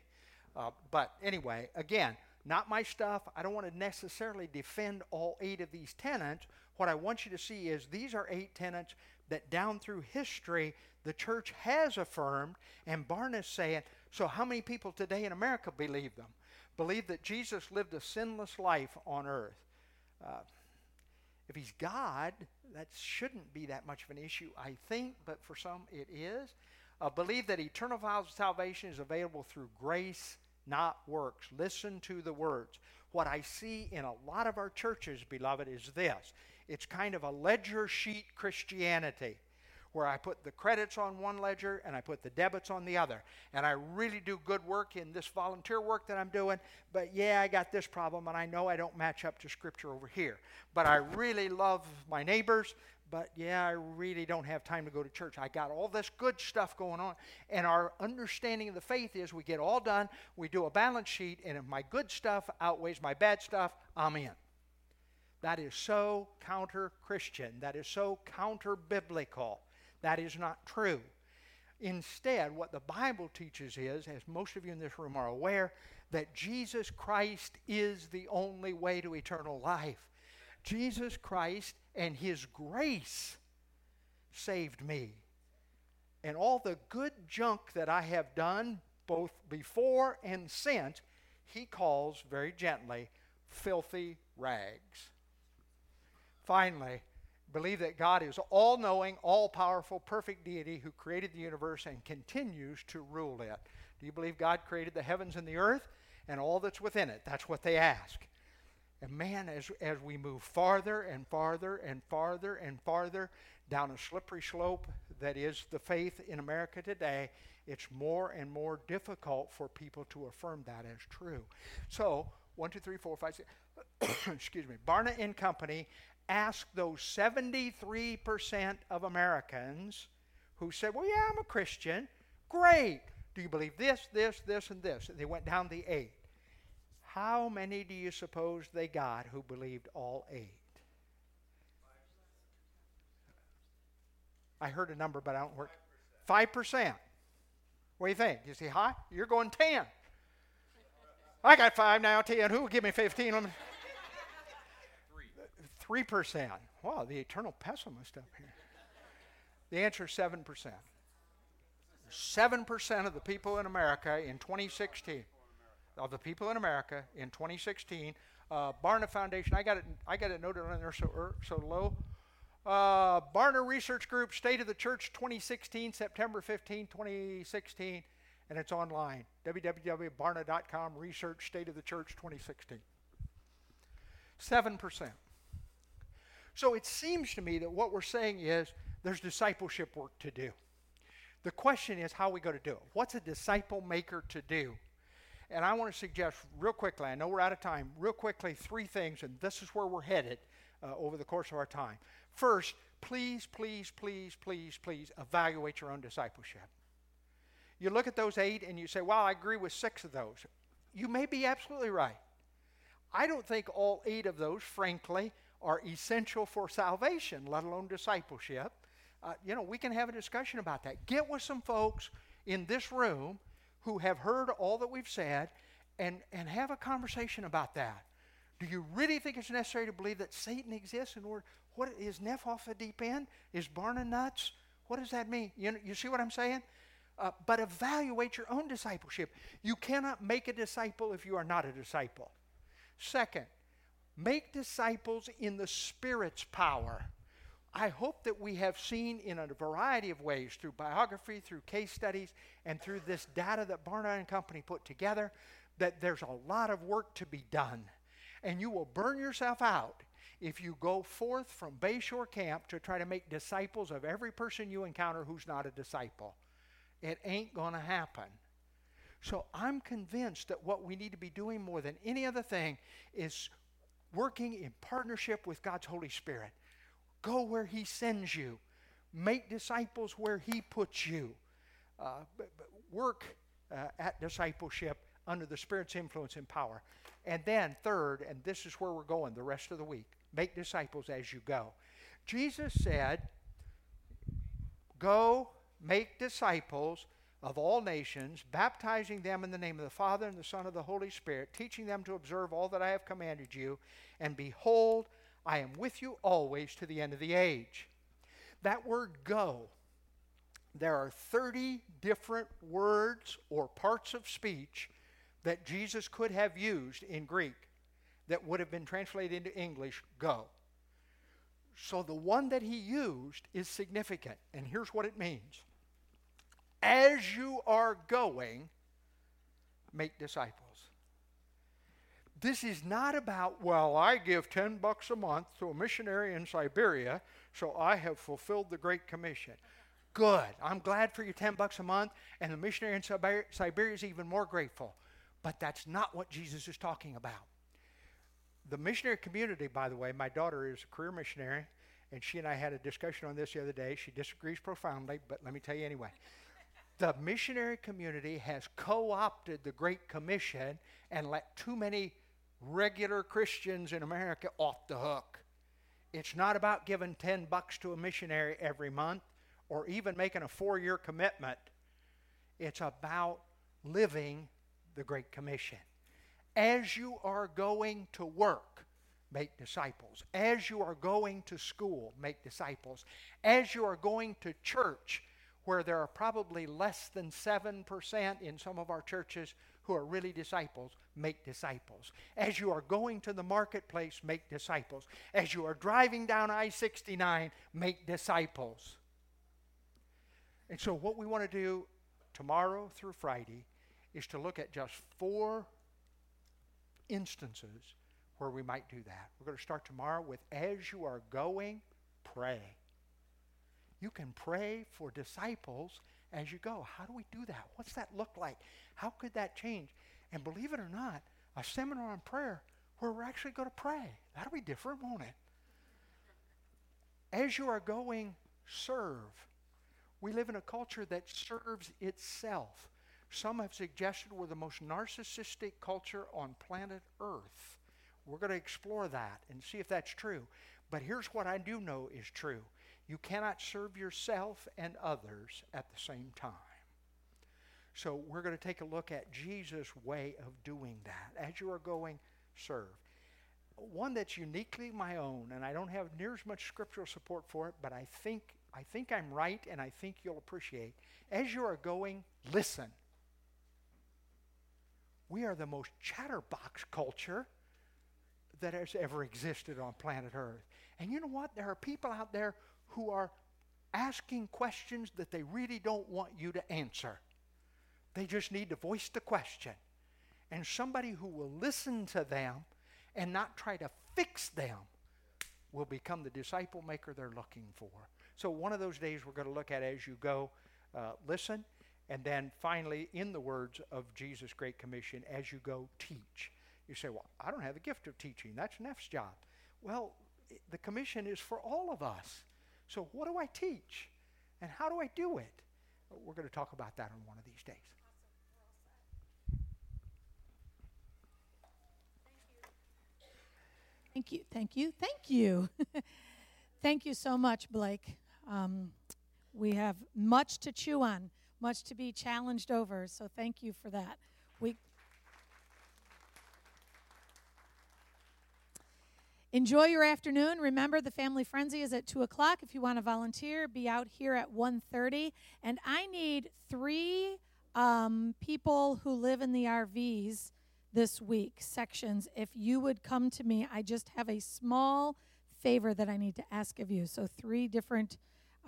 Uh, but anyway, again, not my stuff. I don't want to necessarily defend all eight of these tenets. What I want you to see is these are eight tenets that down through history the church has affirmed, and Barna's saying, so how many people today in America believe them? Believe that Jesus lived a sinless life on earth. Uh, if he's God, that shouldn't be that much of an issue, I think, but for some it is. Uh, believe that eternal salvation is available through grace, not works. Listen to the words. What I see in a lot of our churches, beloved, is this it's kind of a ledger sheet Christianity where I put the credits on one ledger and I put the debits on the other. And I really do good work in this volunteer work that I'm doing, but yeah, I got this problem and I know I don't match up to Scripture over here. But I really love my neighbors, but yeah, I really don't have time to go to church. I got all this good stuff going on. And our understanding of the faith is we get all done, we do a balance sheet, and if my good stuff outweighs my bad stuff, I'm in. That is so counter Christian. That is so counter biblical. That is not true. Instead, what the Bible teaches is, as most of you in this room are aware, that Jesus Christ is the only way to eternal life. Jesus Christ and His grace saved me. And all the good junk that I have done, both before and since, He calls very gently filthy rags. Finally, believe that God is all knowing, all powerful, perfect deity who created the universe and continues to rule it. Do you believe God created the heavens and the earth and all that's within it? That's what they ask. And man, as, as we move farther and farther and farther and farther down a slippery slope that is the faith in America today, it's more and more difficult for people to affirm that as true. So, one, two, three, four, five, six, excuse me, Barna and Company asked those 73% of Americans who said, Well, yeah, I'm a Christian. Great. Do you believe this, this, this, and this? And they went down the eight. How many do you suppose they got who believed all eight? I heard a number, but I don't work. 5%. What do you think? You see high? You're going 10. I got five now, 10. Who will give me 15? Three percent. Wow, the eternal pessimist up here. The answer is seven percent. Seven percent of the people in America in 2016, of the people in America in 2016, uh, Barna Foundation. I got it. I got it noted on there so er, so low. Uh, Barna Research Group, State of the Church 2016, September 15, 2016, and it's online. www.barna.com, Research State of the Church 2016. 7%. So it seems to me that what we're saying is there's discipleship work to do. The question is how are we going to do it? What's a disciple maker to do? And I want to suggest real quickly, I know we're out of time, real quickly, three things, and this is where we're headed uh, over the course of our time. First, please, please, please, please, please evaluate your own discipleship. You look at those eight and you say, well, I agree with six of those. You may be absolutely right. I don't think all eight of those, frankly, are essential for salvation, let alone discipleship. Uh, you know, we can have a discussion about that. Get with some folks in this room who have heard all that we've said and, and have a conversation about that. Do you really think it's necessary to believe that Satan exists in order? What is Neff off the deep end? Is Barna nuts? What does that mean? You, you see what I'm saying? Uh, but evaluate your own discipleship. You cannot make a disciple if you are not a disciple. Second, Make disciples in the Spirit's power. I hope that we have seen in a variety of ways through biography, through case studies, and through this data that Barna and Company put together that there's a lot of work to be done. And you will burn yourself out if you go forth from Bayshore Camp to try to make disciples of every person you encounter who's not a disciple. It ain't going to happen. So I'm convinced that what we need to be doing more than any other thing is working in partnership with God's Holy Spirit. Go where He sends you, make disciples where He puts you. Uh, work uh, at discipleship under the Spirit's influence and power. And then, third, and this is where we're going the rest of the week make disciples as you go. Jesus said, Go make disciples of all nations, baptizing them in the name of the Father and the Son and the Holy Spirit, teaching them to observe all that I have commanded you. And behold, I am with you always to the end of the age. That word go, there are 30 different words or parts of speech that Jesus could have used in Greek that would have been translated into English go. So the one that he used is significant, and here's what it means as you are going, make disciples. This is not about, well, I give 10 bucks a month to a missionary in Siberia, so I have fulfilled the Great Commission. Good. I'm glad for your 10 bucks a month, and the missionary in Siberia is even more grateful. But that's not what Jesus is talking about. The missionary community, by the way, my daughter is a career missionary, and she and I had a discussion on this the other day. She disagrees profoundly, but let me tell you anyway. The missionary community has co opted the Great Commission and let too many regular Christians in America off the hook. It's not about giving 10 bucks to a missionary every month or even making a four year commitment. It's about living the Great Commission. As you are going to work, make disciples. As you are going to school, make disciples. As you are going to church, where there are probably less than 7% in some of our churches who are really disciples, make disciples. As you are going to the marketplace, make disciples. As you are driving down I 69, make disciples. And so, what we want to do tomorrow through Friday is to look at just four instances where we might do that. We're going to start tomorrow with as you are going, pray. You can pray for disciples as you go. How do we do that? What's that look like? How could that change? And believe it or not, a seminar on prayer where we're actually going to pray. That'll be different, won't it? As you are going, serve. We live in a culture that serves itself. Some have suggested we're the most narcissistic culture on planet Earth. We're going to explore that and see if that's true. But here's what I do know is true you cannot serve yourself and others at the same time. So we're going to take a look at Jesus' way of doing that. As you are going, serve. One that's uniquely my own, and I don't have near as much scriptural support for it, but I think I think I'm right, and I think you'll appreciate. As you are going, listen. We are the most chatterbox culture that has ever existed on planet Earth. And you know what? There are people out there who are asking questions that they really don't want you to answer. They just need to voice the question. And somebody who will listen to them and not try to fix them will become the disciple maker they're looking for. So, one of those days we're going to look at as you go, uh, listen, and then finally, in the words of Jesus' Great Commission, as you go, teach. You say, Well, I don't have the gift of teaching. That's Neff's job. Well, the commission is for all of us. So, what do I teach? And how do I do it? We're going to talk about that on one of these days. Thank you, thank you, thank you. thank you so much, Blake. Um, we have much to chew on, much to be challenged over, so thank you for that. We Enjoy your afternoon. Remember, the family frenzy is at two o'clock. If you want to volunteer, be out here at 1.30. And I need three um, people who live in the RVs this week, sections. If you would come to me, I just have a small favor that I need to ask of you. So three different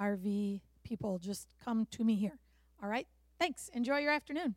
RV people, just come to me here. All right. Thanks. Enjoy your afternoon.